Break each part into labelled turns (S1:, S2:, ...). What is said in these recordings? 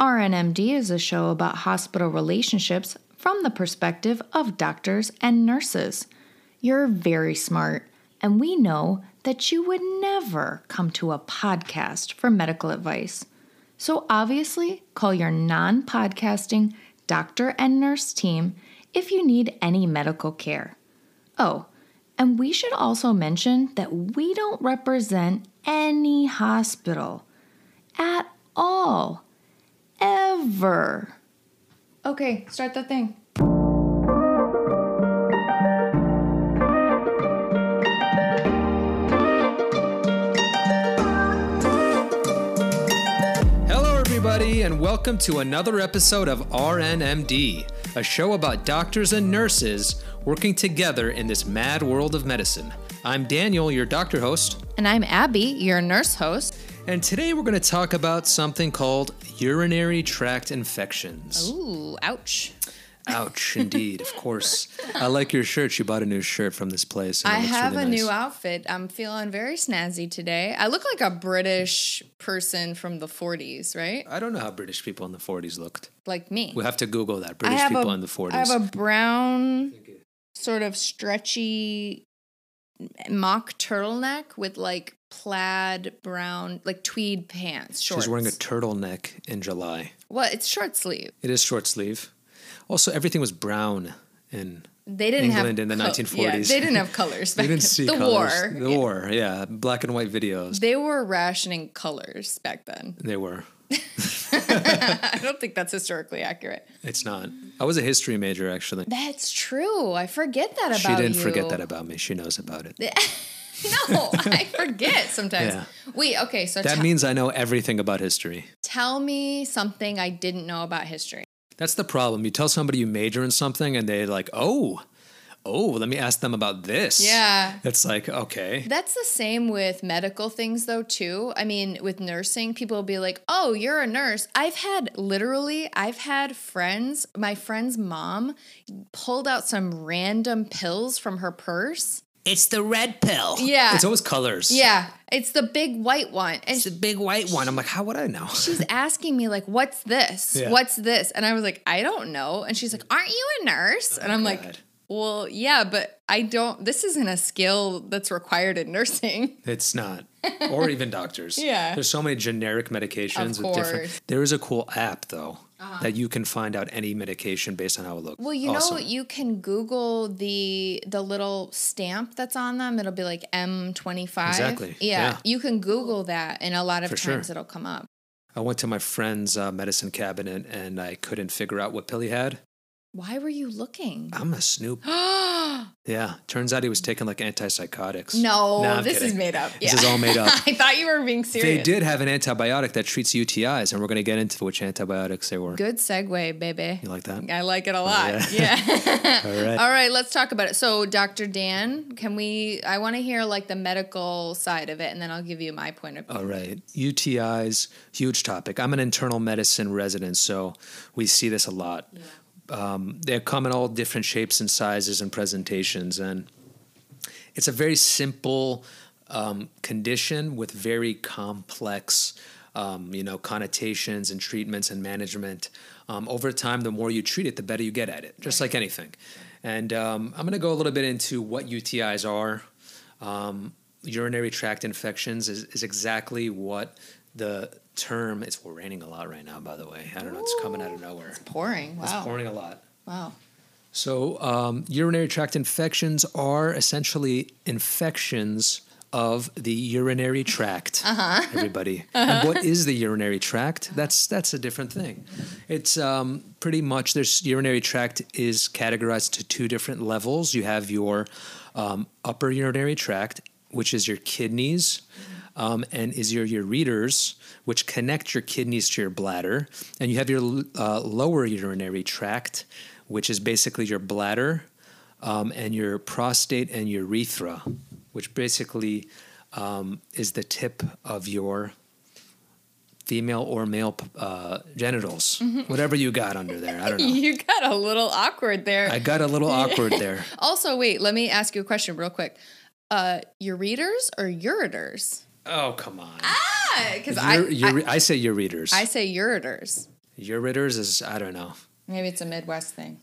S1: RNMD is a show about hospital relationships from the perspective of doctors and nurses. You're very smart, and we know that you would never come to a podcast for medical advice. So obviously, call your non podcasting doctor and nurse team if you need any medical care. Oh, and we should also mention that we don't represent any hospital at all. Ever. Okay, start the thing.
S2: Hello, everybody, and welcome to another episode of RNMD, a show about doctors and nurses working together in this mad world of medicine. I'm Daniel, your doctor host,
S1: And I'm Abby, your nurse host.
S2: and today we're going to talk about something called urinary tract infections.
S1: Ooh, ouch.
S2: Ouch, indeed, of course. I like your shirt. You bought a new shirt from this place.
S3: I have
S2: really
S3: a
S2: nice.
S3: new outfit. I'm feeling very snazzy today. I look like a British person from the 40s, right?
S2: I don't know how British people in the 40s looked.
S3: Like me.
S2: We have to Google that. British people
S3: a,
S2: in the 40s.
S3: I have a brown, sort of stretchy mock turtleneck with like plaid brown, like tweed pants. Shorts.
S2: She's wearing a turtleneck in July.
S3: Well, it's short sleeve.
S2: It is short sleeve. Also, everything was brown in
S3: They didn't
S2: England
S3: have
S2: in the
S3: col-
S2: 1940s.
S3: Yeah, they didn't have colors.
S2: They didn't see
S3: the
S2: colors.
S3: war.
S2: The war, yeah, black and white videos.
S3: They were rationing colors back then.
S2: They were.
S3: I don't think that's historically accurate.
S2: It's not. I was a history major actually.
S3: That's true. I forget that about you.
S2: She didn't
S3: you.
S2: forget that about me. She knows about it.
S3: no, I forget sometimes.
S2: Yeah.
S3: Wait, okay, so
S2: That
S3: te-
S2: means I know everything about history.
S3: tell me something I didn't know about history.
S2: That's the problem. You tell somebody you major in something and they're like, "Oh, oh, let me ask them about this."
S3: Yeah.
S2: It's like, okay.
S3: That's the same with medical things, though, too. I mean, with nursing, people will be like, oh, you're a nurse. I've had literally, I've had friends, my friend's mom pulled out some random pills from her purse.
S2: It's the red pill.
S3: Yeah.
S2: It's always colors.
S3: Yeah. It's the big white one. And
S2: It's the big white one. I'm like, how would I know?
S3: she's asking me like what's this
S2: Yeah.
S3: what's this and i was like i don't know and she's like aren't you a nurse oh and i'm
S2: God.
S3: like well yeah but i don't this isn't a skill that's required in nursing
S2: It's not. Or even doctors.
S3: Yeah.
S2: There's so many generic medications
S3: Of
S2: with different. There is a cool app though that you can find out any medication based on how it looks.
S3: well you
S2: Awesome.
S3: know you can google the the little stamp that's on them it'll be like m25
S2: Exactly.
S3: yeah,
S2: Yeah.
S3: you can google that and a lot of
S2: For sure.
S3: times it'll come up
S2: I went to my friend's uh, medicine cabinet and I couldn't figure out what pill he had.
S3: Why were you looking
S2: I'm a snoop. Yeah. Turns out he was taking like antipsychotics.
S3: no
S2: Nah,
S3: this is made up
S2: This is all made up.
S3: i thought you were being serious
S2: They did have an antibiotic that treats UTIs, and we're going to get into which antibiotics they were.
S3: good segue baby
S2: You like that?
S3: I like it a oh, lot.
S2: Oh, yeah.
S3: yeah.
S2: All right.
S3: All right, let's talk about it. So, Dr. Dan, can we? I want to hear like the medical side of it, and then I'll give you my point of view.
S2: All right. UTIs, huge topic. I'm an internal medicine resident, so we see this a lot. Um, they come in all different shapes and sizes and presentations, and it's a very simple um, condition with very complex, um, you know, connotations and treatments and management. Um, over time, the more you treat it, the better you get at it, just like anything. And um, I'm going to go a little bit into what UTIs are. Um, urinary tract infections is, is exactly what the term. It's raining a lot right now, by the way. I don't know. It's coming out of nowhere. It's pouring.
S3: Wow.
S2: It's pouring a lot.
S3: Wow.
S2: So, um, urinary tract infections are essentially infections of the urinary tract. Uh-huh. Everybody, and what is the urinary tract? That's that's a different thing. It's um, pretty much there's urinary tract is categorized to two different levels. You have your um, upper urinary tract, which is your kidneys. Um, and is your ureters, which connect your kidneys to your bladder, and you have your uh, lower urinary tract, which is basically your bladder um, and your prostate and urethra, which basically um, is the tip of your female or male uh, genitals, whatever you got under there. I don't know.
S3: You got a little awkward there.
S2: I got a little awkward there.
S3: also, wait. Let me ask you a question real quick. Uh, ureters or ureters?
S2: Oh come on!
S3: Ah, because I,
S2: Ure- ure- I, say ureters.
S3: I I say ureters.
S2: Ureters is I don't know.
S3: Maybe it's a Midwest thing.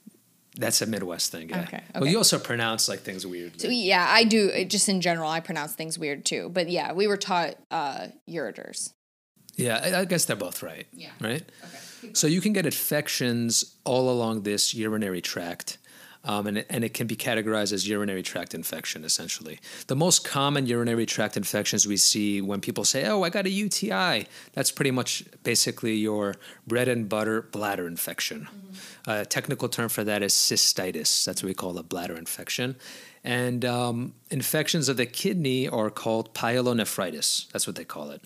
S2: That's a Midwest thing. Yeah.
S3: Okay,
S2: Well, you also pronounce like things weird.
S3: So yeah, I do. Just in general, I pronounce things weird too. But yeah, we were taught uh, ureters.
S2: Yeah, I, I guess they're both right.
S3: Yeah.
S2: Right.
S3: Okay.
S2: So you can get infections all along this urinary tract, um, and, it, and it can be categorized as urinary tract infection, essentially. The most common urinary tract infections we see when people say, oh, I got a UTI, that's pretty much basically your bread and butter bladder infection. A technical term for that is cystitis. That's what we call a bladder infection. And um, infections of the kidney are called pyelonephritis. That's what they call it.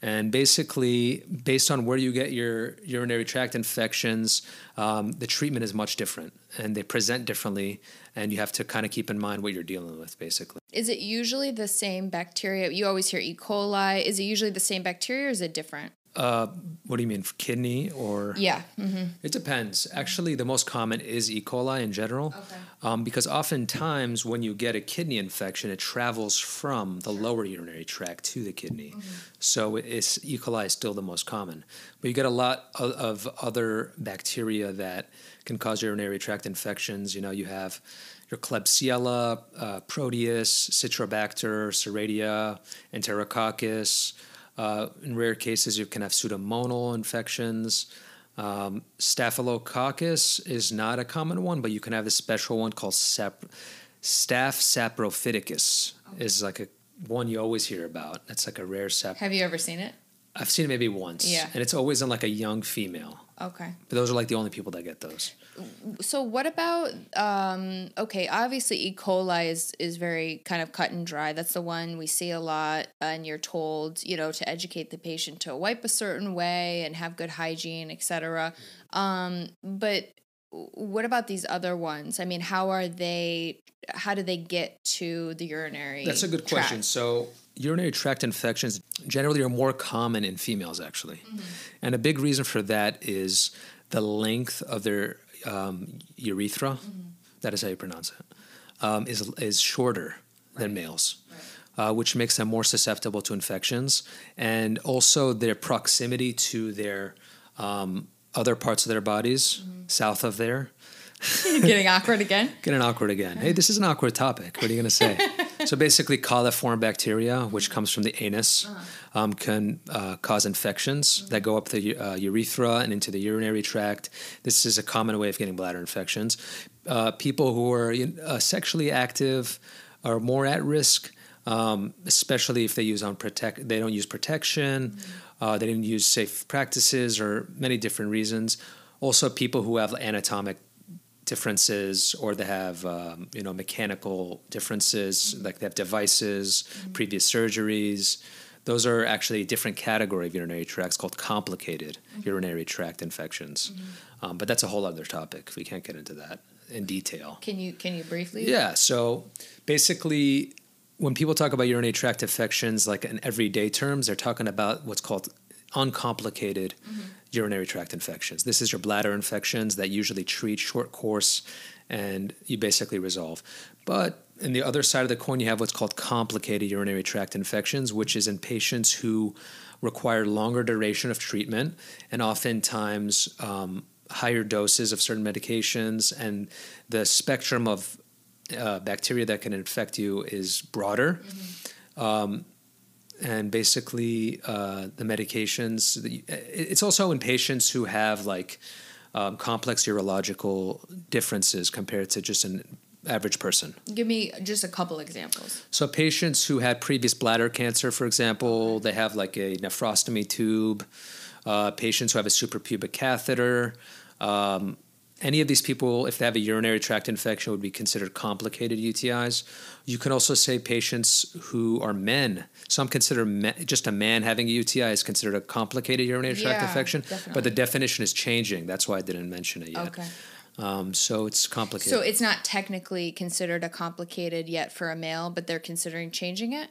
S2: And basically, based on where you get your urinary tract infections, um, the treatment is much different and they present differently. And you have to kind of keep in mind what you're dealing with, basically.
S3: Is it usually the same bacteria? You always hear E. coli. Is it usually the same bacteria or is it different?
S2: Uh, what do you mean, kidney or?
S3: Yeah. hmm
S2: It depends. Actually, the most common is E. coli in general,
S3: Okay.
S2: um, because oftentimes when you get a kidney infection, it travels from the lower urinary tract to the kidney. So it's E. coli is still the most common, but you get a lot of, of other bacteria that can cause urinary tract infections. You know, you have your Klebsiella, uh, Proteus, Citrobacter, Serratia, Enterococcus. Uh, in rare cases, you can have pseudomonal infections. Um, Staphylococcus is not a common one, but you can have a special one called sap- Staph saprophyticus. Is like a one you always hear about. It's like a rare sap.
S3: Have you ever seen it?
S2: I've seen it maybe once.
S3: Yeah.
S2: and it's always in like a young female.
S3: Okay.
S2: But those are like the only people that get those.
S3: So what about um okay, obviously E. coli is is very kind of cut and dry. That's the one we see a lot and you're told, you know, to educate the patient to wipe a certain way and have good hygiene, etc. Um but what about these other ones? I mean, how are they how do they get to the urinary?
S2: That's a good question. So, urinary tract infections generally are more common in females, actually.
S3: Mm-hmm.
S2: And a big reason for that is the length of their um, urethra,
S3: Mm-hmm.
S2: that is how you pronounce it, um, is, is shorter than males. Uh, which makes them more susceptible to infections, and also their proximity to their um, other parts of their bodies
S3: Mm-hmm.
S2: south of there
S3: Getting awkward again?
S2: Getting awkward again. Hey, this is an awkward topic. What are you going to say? so basically, coliform bacteria, which comes from the anus, um, can uh, cause infections that go up the uh, urethra and into the urinary tract. This is a common way of getting bladder infections. Uh, people who are uh, sexually active are more at risk. Um, especially if they use on protect, they don't use protection, uh, they didn't use safe practices, or many different reasons. Also, people who have anatomic differences or they have um, you know mechanical differences like they have devices previous surgeries. Those are actually a different category of urinary tracts called complicated urinary tract infections. Um, but that's a whole other topic. We can't get into that in detail.
S3: Can you can you briefly?
S2: yeah so basically when people talk about urinary tract infections like in everyday terms they're talking about what's called uncomplicated urinary tract infections. This is your bladder infections that usually treat short course and you basically resolve. But in the other side of the coin, you have what's called complicated urinary tract infections, which is in patients who require longer duration of treatment and oftentimes um, higher doses of certain medications, and the spectrum of uh, bacteria that can infect you is broader. Um, and basically uh, the medications. It's also in patients who have like um, complex urological differences compared to just an average person.
S3: Give me just a couple examples.
S2: So patients who had previous bladder cancer, for example, they have like a nephrostomy tube. Uh, patients who have a suprapubic catheter. Um, any of these people, if they have a urinary tract infection, would be considered complicated UTIs. You can also say patients who are men. Some consider me, just a man having a UTI is considered a complicated urinary tract
S3: Yeah,
S2: infection, but the definition is changing. That's why I didn't mention it yet.
S3: Okay.
S2: Um, so it's complicated.
S3: So it's not technically considered a complicated yet for a male, but they're considering changing it.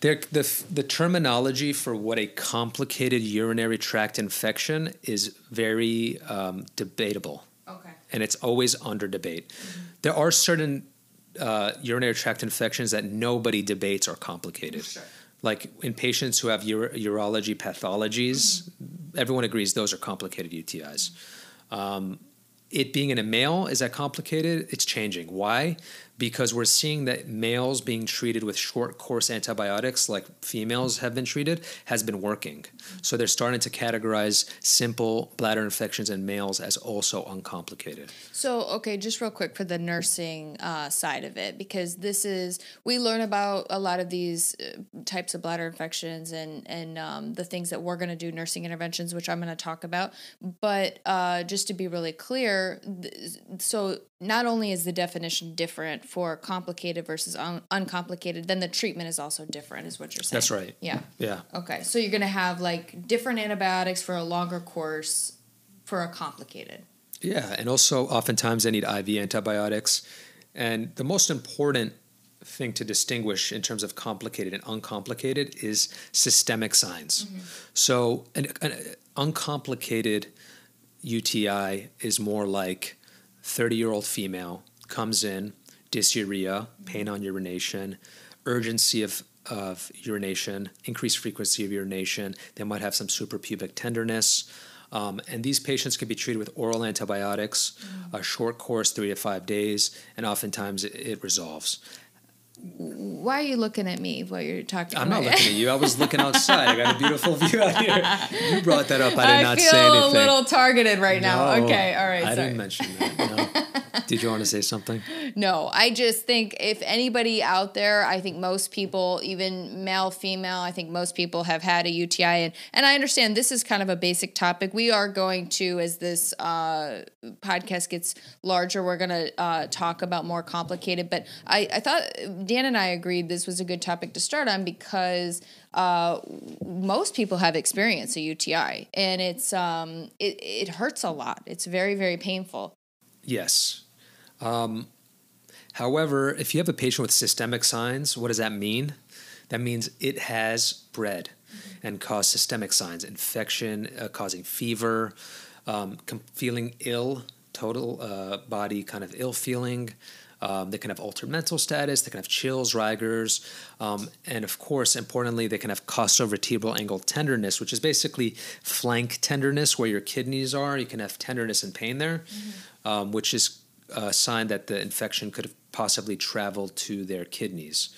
S2: The the terminology for what a complicated urinary tract infection is very um, debatable,
S3: Okay.
S2: and it's always under debate. There are certain uh, urinary tract infections that nobody debates are complicated.
S3: Sure.
S2: Like in patients who have uro- urology pathologies, everyone agrees those are complicated UTIs. Um, it being in a male, is that complicated? It's changing. Why? Because we're seeing that males being treated with short course antibiotics, like females have been treated, has been working. So they're starting to categorize simple bladder infections in males as also uncomplicated.
S3: So, okay, just real quick for the nursing uh, side of it, because this is, we learn about a lot of these uh, types of bladder infections and, and um, the things that we're going to do, nursing interventions, which I'm going to talk about. But uh, just to be really clear, th- so not only is the definition different for complicated versus un- uncomplicated, then the treatment is also different, is what you're saying.
S2: That's right.
S3: Yeah.
S2: Yeah.
S3: Okay. So you're going to have like different antibiotics for a longer course for a complicated.
S2: Yeah, and also oftentimes they need IV antibiotics. And the most important thing to distinguish in terms of complicated and uncomplicated is systemic signs. Mm-hmm. So, an, an uncomplicated UTI is more like 30 year old female comes in, dysuria, pain on urination, urgency of, of urination, increased frequency of urination. They might have some suprapubic tenderness. Um, and these patients can be treated with oral antibiotics, a short course, three to five days, and oftentimes it, it resolves.
S3: Why are you looking at me while you're talking?
S2: I'm not looking at you. I was looking outside. I got a beautiful view out here. You brought that up. I did
S3: I
S2: not
S3: feel
S2: say anything.
S3: a little targeted right now. Okay, all right.
S2: I
S3: sorry.
S2: didn't mention that. No. did you want to say something?
S3: No, I just think if anybody out there, I think most people, even male, female, I think most people have had a UTI. And, and I understand this is kind of a basic topic. We are going to, as this uh, podcast gets larger, we're going to uh, talk about more complicated. But I, I thought Dan and I agreed this was a good topic to start on because uh, most people have experienced a UTI and it's um, it, it hurts a lot. It's very, very painful.
S2: Yes. Um, however, if you have a patient with systemic signs, what does that mean? That means it has bred and caused systemic signs, infection, uh, causing fever, um, com- feeling ill, total uh, body kind of ill feeling. Um, they can have altered mental status. They can have chills, rigors, um, and of course, importantly, they can have costovertebral angle tenderness, which is basically flank tenderness where your kidneys are. You can have tenderness and pain there, um, which is a sign that the infection could have possibly traveled to their kidneys.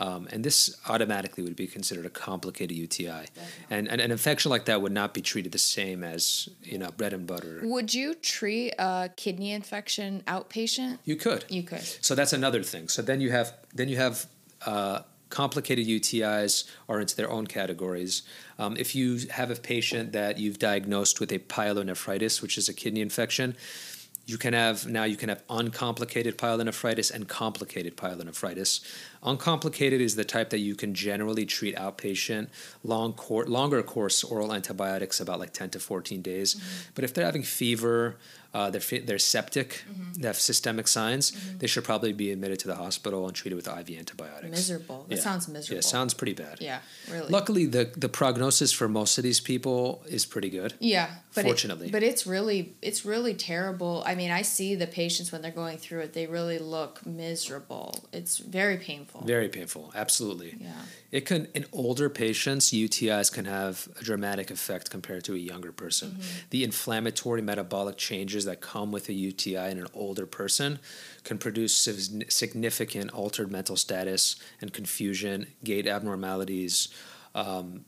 S2: Um, and this automatically would be considered a complicated UTI. And, and an infection like that would not be treated the same as, you know, bread and butter.
S3: Would you treat a kidney infection outpatient?
S2: You could.
S3: You could.
S2: So that's another thing. So then you have then you have uh, complicated UTIs are into their own categories. Um, if you have a patient that you've diagnosed with a pyelonephritis, which is a kidney infection, you can have now you can have uncomplicated pyelonephritis and complicated pyelonephritis. Uncomplicated is the type that you can generally treat outpatient, long cour- longer course oral antibiotics, about like 10 to 14 days. Mm-hmm. But if they're having fever, uh, they're, they're septic, they have systemic signs, they should probably be admitted to the hospital and treated with IV antibiotics.
S3: Miserable. That sounds miserable.
S2: Yeah, it sounds pretty bad.
S3: Yeah, really.
S2: Luckily, the, the prognosis for most of these people is pretty good.
S3: yeah, but
S2: Fortunately.
S3: it, but it's really it's really terrible. I mean, I see the patients when they're going through it; they really look miserable. It's very painful.
S2: Very painful, absolutely.
S3: Yeah.
S2: It can in older patients, UTIs can have a dramatic effect compared to a younger person.
S3: Mm-hmm.
S2: The inflammatory metabolic changes that come with a UTI in an older person can produce significant altered mental status and confusion, gait abnormalities. Um,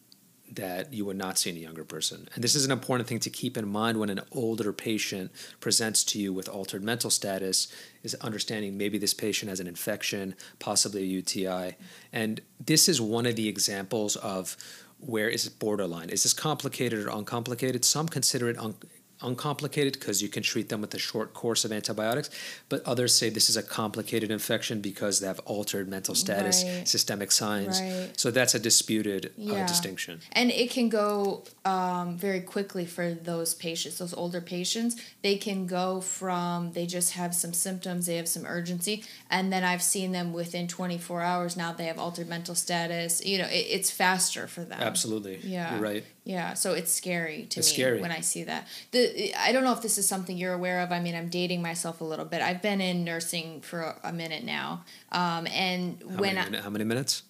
S2: that you would not see in a younger person. And this is an important thing to keep in mind when an older patient presents to you with altered mental status is understanding maybe this patient has an infection, possibly a UTI. And this is one of the examples of where is it borderline? Is this complicated or uncomplicated? Some consider it un- uncomplicated because you can treat them with a short course of antibiotics, but others say this is a complicated infection because they have altered mental status,
S3: Right.
S2: systemic signs.
S3: Right.
S2: So that's a disputed uh, distinction.
S3: And it can go um, very quickly for those patients, those older patients. They can go from they just have some symptoms, they have some urgency, and then I've seen them within 24 hours. Now they have altered mental status. You know, it, it's faster for them.
S2: Absolutely.
S3: Yeah.
S2: You're right.
S3: Yeah, so it's scary to
S2: It's
S3: me
S2: scary.
S3: when I see that. The I don't know if this is something you're aware of. I mean, I'm dating myself a little bit. I've been in nursing for a, a minute now, um, and
S2: How,
S3: when
S2: many,
S3: I,
S2: how many minutes?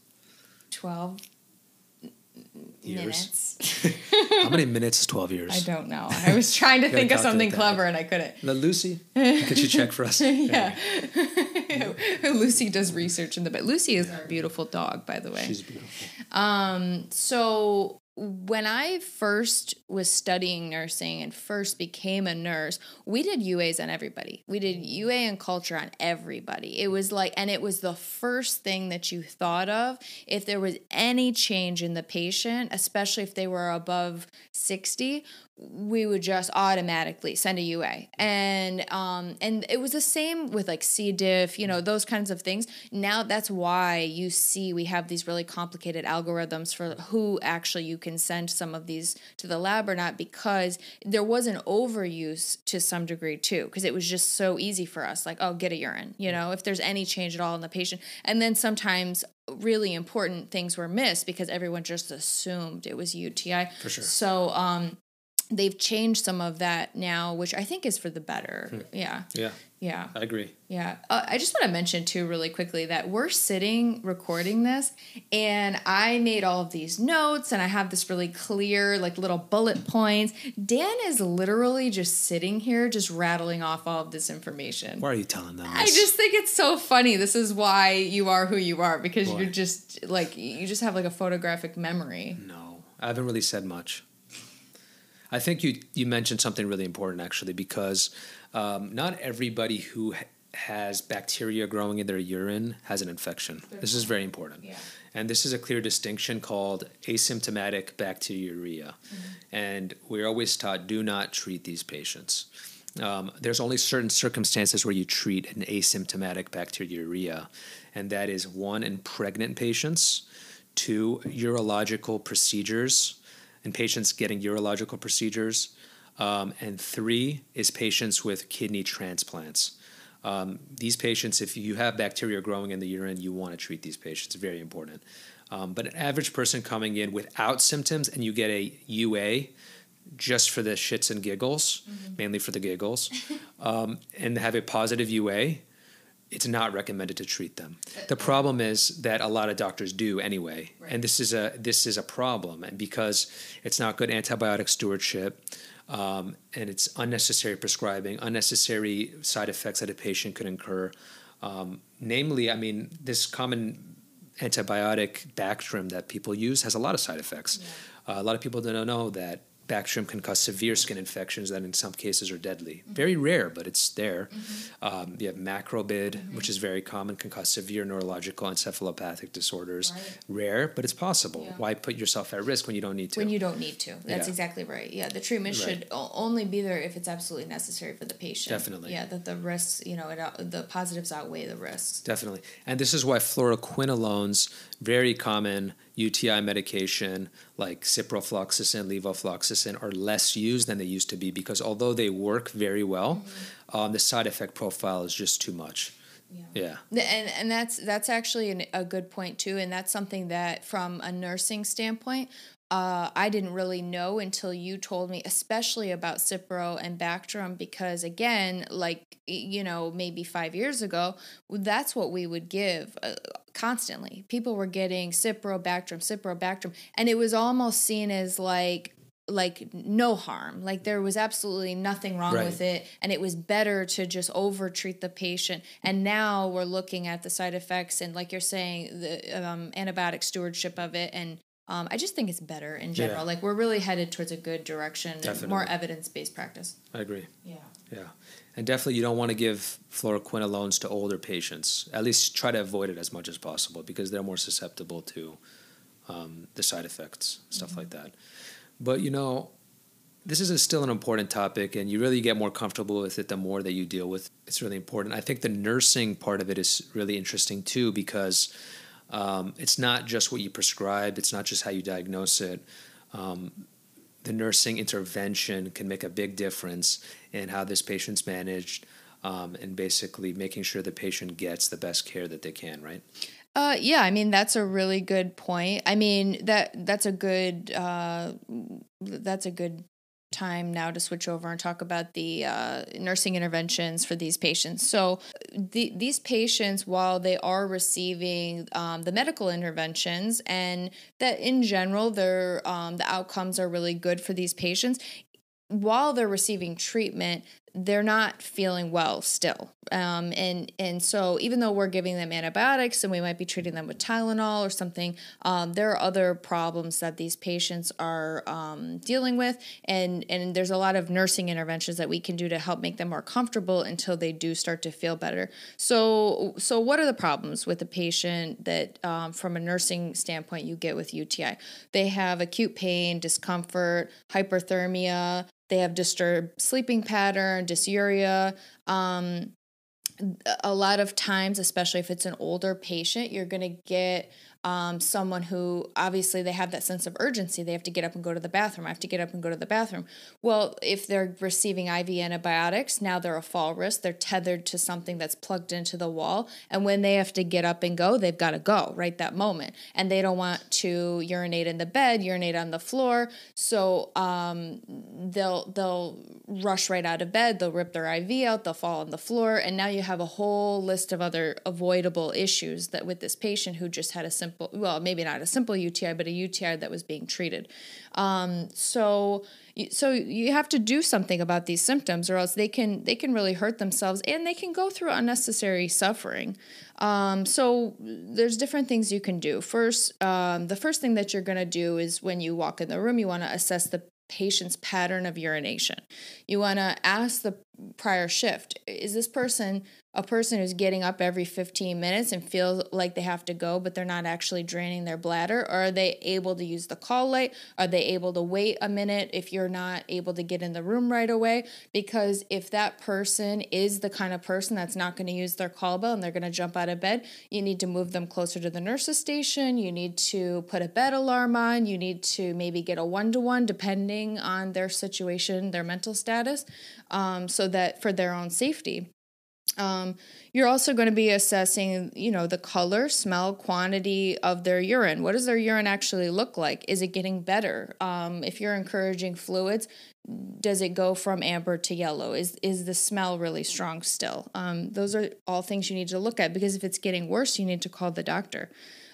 S3: 12
S2: Years.
S3: minutes.
S2: How many minutes is 12 years?
S3: I don't know. I was trying to think of something clever and I couldn't.
S2: Now, Lucy, could you check for us?
S3: Yeah. Lucy does research in the bed. Lucy is our beautiful dog, by the way.
S2: She's beautiful.
S3: Um, So when I first was studying nursing and first became a nurse, we did UAs on everybody. We did UA and culture on everybody. It was like, and it was the first thing that you thought of if there was any change in the patient, especially if they were above 60, we would just automatically send a UA. And um and it was the same with like C diff, you know, those kinds of things. Now that's why you see we have these really complicated algorithms for who actually you can send some of these to the lab or not because there was an overuse to some degree too because it was just so easy for us like oh get a urine, you know, if there's any change at all in the patient. And then sometimes really important things were missed because everyone just assumed it was UTI.
S2: For sure.
S3: So um they've changed some of that now, which I think is for the better. Yeah.
S2: Yeah,
S3: Yeah.
S2: I agree.
S3: Yeah. Uh, I just want to mention too, really quickly, that we're sitting recording this, and I made all of these notes, and I have this really clear, like little bullet points. Dan is literally just sitting here, just rattling off all of this information.
S2: Why are you telling them
S3: I just think it's so funny. This is why you are who you are because
S2: Why?
S3: you're just like you just have like a photographic memory.
S2: No, I haven't really said much. I think you you mentioned something really important actually because um, not everybody who ha- has bacteria growing in their urine has an infection. This is very important.
S3: Yeah.
S2: And this is a clear distinction called asymptomatic bacteriuria. And we're always taught do not treat these patients. Um, there's only certain circumstances where you treat an asymptomatic bacteriuria, and that is one in pregnant patients, two urological procedures, and patients getting urological procedures, um, and three is patients with kidney transplants. Um, these patients, if you have bacteria growing in the urine, you want to treat these patients. Very important. Um, but an average person coming in without symptoms and you get a UA just for the shits and giggles, mainly for the giggles, um, and have a positive UA, it's not recommended to treat them. The problem is that a lot of doctors do anyway, and this is a this is a problem, and because it's not good antibiotic stewardship, um, and it's unnecessary prescribing, unnecessary side effects that a patient could incur. Um, namely, I mean, this common antibiotic Bactrim that people use has a lot of side effects. Uh, a lot of people don't know that Bactrim can cause severe skin infections that in some cases are deadly. Mm-hmm. Very rare, but it's there. Mm-hmm. Um, you have macrobid, mm-hmm. which is very common, can cause severe neurological encephalopathic disorders.
S3: Right.
S2: Rare, but it's possible.
S3: Yeah.
S2: Why put yourself at risk when you don't need to?
S3: When you don't need to. That's
S2: Yeah.
S3: exactly right. Yeah, the treatment
S2: Right.
S3: should only be there if it's absolutely necessary for the patient.
S2: Definitely.
S3: Yeah, that the risks, you know, it, out- the positives outweigh the risks.
S2: Definitely. And this is why fluoroquinolones, very common UTI medication like ciprofloxacin, levofloxacin, are less used than they used to be because although they work very well, um, the side effect profile is just too much. Yeah.
S3: Th- And and that's that's actually an, a good point too, and that's something that from a nursing standpoint, uh, I didn't really know until you told me, especially about Cipro and Bactrim, because again, like you know, maybe five years ago, that's what we would give. Uh, constantly people were getting cipro bactrim cipro bactrim and it was almost seen as like like no harm like there was absolutely nothing wrong
S2: Right.
S3: with it and it was better to just over treat the patient and now we're looking at the side effects and like you're saying the um, antibiotic stewardship of it and um, i just think it's better in general
S2: Yeah.
S3: like we're really headed towards a good direction
S2: Definitely.
S3: more evidence-based practice
S2: I agree.
S3: yeah
S2: Yeah. And definitely you don't want to give fluoroquinolones to older patients. At least try to avoid it as much as possible because they're more susceptible to um, the side effects, stuff like that. But you know, this is a, still an important topic, and you really get more comfortable with it the more that you deal with. It's really important. I think the nursing part of it is really interesting too because um, it's not just what you prescribe, it's not just how you diagnose it. Um, the nursing intervention can make a big difference in how this patient's managed um, and basically making sure the patient gets the best care that they can, right?
S3: Uh, yeah, I mean that's a really good point. I mean that that's a good uh, that's a good time now to switch over and talk about the uh, nursing interventions for these patients. So, the, these patients, while they are receiving um, the medical interventions, and that in general, um, the outcomes are really good for these patients. While they're receiving treatment, they're not feeling well still. Um, and and so even though we're giving them antibiotics and we might be treating them with tylenol or something um, there are other problems that these patients are um, dealing with. And and there's a lot of nursing interventions that we can do to help make them more comfortable until they do start to feel better. So so what are the problems with a patient that um, from a nursing standpoint you get with uti they have acute pain discomfort hyperthermia they have disturbed sleeping pattern, dysuria. Um, a lot of times, especially if it's an older patient, you're going to get um, someone who obviously they have that sense of urgency. They have to get up and go to the bathroom. I have to get up and go to the bathroom. Well, if they're receiving IV antibiotics, now they're a fall risk. They're tethered to something that's plugged into the wall. And when they have to get up and go, they've got to go right that moment. And they don't want to urinate in the bed, urinate on the floor. So um, they'll they'll rush right out of bed. They'll rip their IV out. They'll fall on the floor. And now you have a whole list of other avoidable issues that with this patient who just had a simple simple, well, maybe not a simple UTI, but a UTI that was being treated. Um, so, so you have to do something about these symptoms, or else they can they can really hurt themselves, and they can go through unnecessary suffering. Um, so there's different things you can do. First, um, the first thing that you're going to do is when you walk in the room, you want to assess the patient's pattern of urination. You want to ask the prior shift. Is this person a person who's getting up every 15 minutes and feels like they have to go but they're not actually draining their bladder? Or are they able to use the call light? Are they able to wait a minute if you're not able to get in the room right away? Because if that person is the kind of person that's not going to use their call bell and they're going to jump out of bed you need to move them closer to the nurse's station. You need to put a bed alarm on. You need to maybe get a one-to-one depending on their situation their mental status. Um, so that for their own safety. Um, you're also going to be assessing, you know, the color, smell, quantity of their urine. What does their urine actually look like? Is it getting better? Um, if you're encouraging fluids, does it go from amber to yellow? Is is the smell really strong still? Um, those are all things you need to look at because if it's getting worse, you need to call the doctor.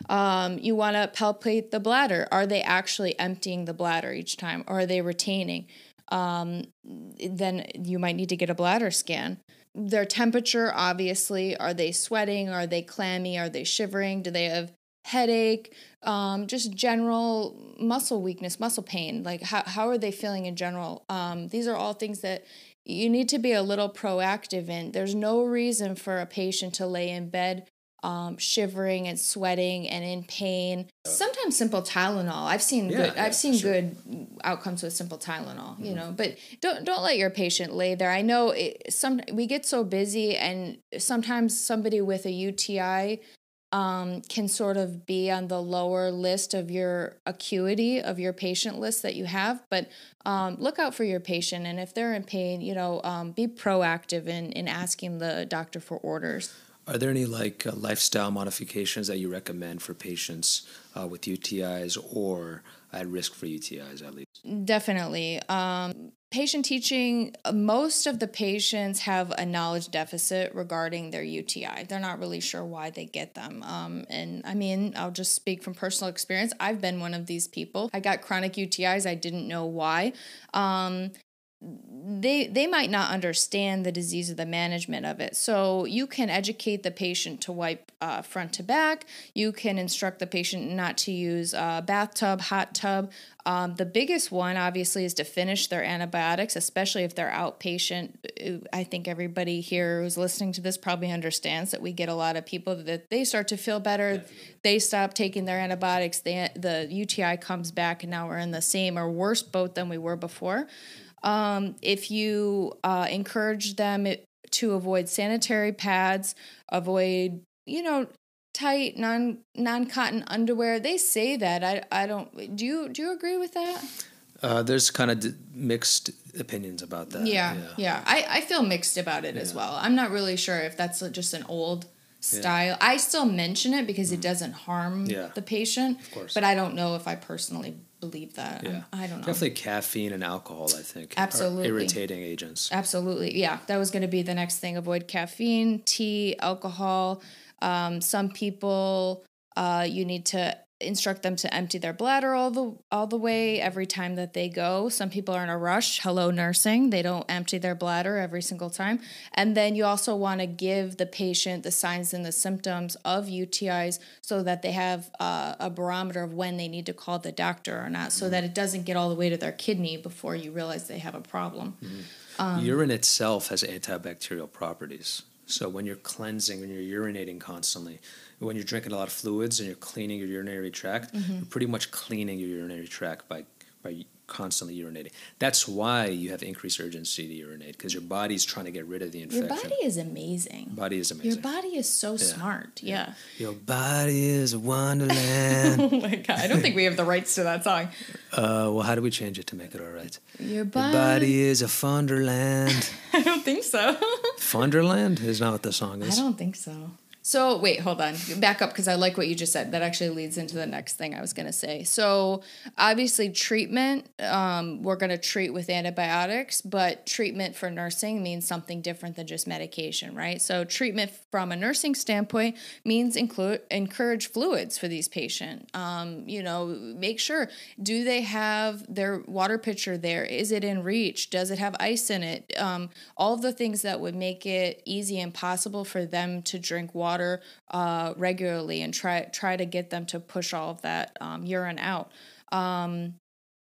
S3: Um, you want to palpate the bladder. Are they actually emptying the bladder each time, or are they retaining? Um, then you might need to get a bladder scan. Their temperature, obviously, are they sweating? Are they clammy? Are they shivering? Do they have headache? Um, just general muscle weakness, muscle pain. Like, how, how are they feeling in general? Um, these are all things that you need to be a little proactive in. There's no reason for a patient to lay in bed um, shivering and sweating and in pain. Sometimes simple Tylenol. I've seen yeah, good. Yeah, I've seen sure. good outcomes with simple Tylenol. You mm-hmm. know, but don't don't let your patient lay there. I know it, some we get so busy, and sometimes somebody with a UTI um, can sort of be on the lower list of your acuity of your patient list that you have. But um, look out for your patient, and if they're in pain, you know, um, be proactive in in asking the doctor for orders.
S2: Are there any like uh, lifestyle modifications that you recommend for patients uh, with UTIs or at risk for UTIs at least?
S3: Definitely. Um, patient teaching, uh, most of the patients have a knowledge deficit regarding their UTI. They're not really sure why they get them. Um, and I mean, I'll just speak from personal experience. I've been one of these people. I got chronic UTIs, I didn't know why. Um, they they might not understand the disease or the management of it. So you can educate the patient to wipe uh, front to back. You can instruct the patient not to use a bathtub, hot tub. Um, the biggest one, obviously, is to finish their antibiotics, especially if they're outpatient. I think everybody here who's listening to this probably understands that we get a lot of people that they start to feel better, they stop taking their antibiotics, they, the UTI comes back, and now we're in the same or worse boat than we were before. Um, if you uh, encourage them to avoid sanitary pads, avoid, you know, tight non non cotton underwear. They say that. I I don't. Do you do you agree with that?
S2: Uh, there's kind of d- mixed opinions about that.
S3: Yeah, yeah. yeah. I, I feel mixed about it yeah. as well. I'm not really sure if that's just an old style. Yeah. I still mention it because mm. it doesn't harm the patient. Of course. But I don't know if I personally believe that.
S2: Yeah.
S3: I don't know.
S2: Definitely caffeine and alcohol, I think.
S3: Absolutely.
S2: irritating agents.
S3: Absolutely. Yeah, that was going to be the next thing. Avoid caffeine, tea, alcohol. Um, some people, uh, you need to instruct them to empty their bladder all the all the way every time that they go. Some people are in a rush. Hello nursing. They don't empty their bladder every single time. And then you also want to give the patient the signs and the symptoms of UTIs so that they have uh, a barometer of when they need to call the doctor or not so that it doesn't get all the way to their kidney before you realize they have a problem. Um,
S2: Urine itself has antibacterial properties. So when you're cleansing, when you're urinating constantly, when you're drinking a lot of fluids and you're cleaning your urinary tract,
S3: Mm-hmm.
S2: you're pretty much cleaning your urinary tract by by constantly urinating. That's why you have increased urgency to urinate because your body's trying to get rid of the infection.
S3: Your body is amazing.
S2: Body is amazing.
S3: Your body is so smart. Yeah.
S2: Your body is a wonderland.
S3: Oh my god! I don't think we have the rights to that song.
S2: uh, well, how do we change it to make it all right?
S3: Your
S2: Your
S3: body.
S2: body is a funderland.
S3: I don't think so.
S2: funderland is not what the song is.
S3: I don't think so. So wait, hold on. Back up because I like what you just said. That actually leads into the next thing I was going to say. So obviously, treatment um, we're going to treat with antibiotics, but treatment for nursing means something different than just medication, right? So treatment from a nursing standpoint means include encourage fluids for these patients. Um, you know, make sure do they have their water pitcher there? Is it in reach? Does it have ice in it? Um, all the things that would make it easy and possible for them to drink water uh, regularly and try try to get them to push all of that um, urine out. Um,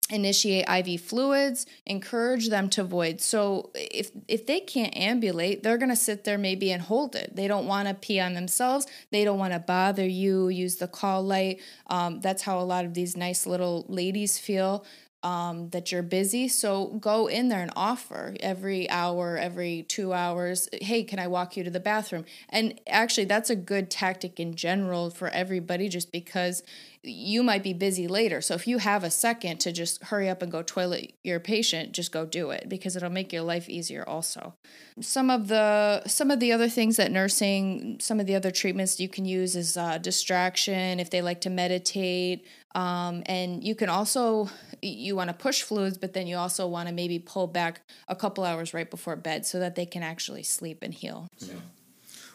S3: initiate IV fluids, encourage them to void. So if if they can't ambulate, they're going to sit there maybe and hold it. They don't want to pee on themselves. They don't want to bother you. Use the call light. Um, that's how a lot of these nice little ladies feel. Um, that you're busy. So go in there and offer every hour, every two hours. Hey, can I walk you to the bathroom? And actually, that's a good tactic in general for everybody, just because you might be busy later. So if you have a second to just hurry up and go toilet your patient, just go do it because it'll make your life easier also. Some of the some of the other things that nursing, some of the other treatments you can use is uh, distraction if they like to meditate. Um, and you can also you want to push fluids, but then you also want to maybe pull back a couple hours right before bed so that they can actually sleep and heal. yeah.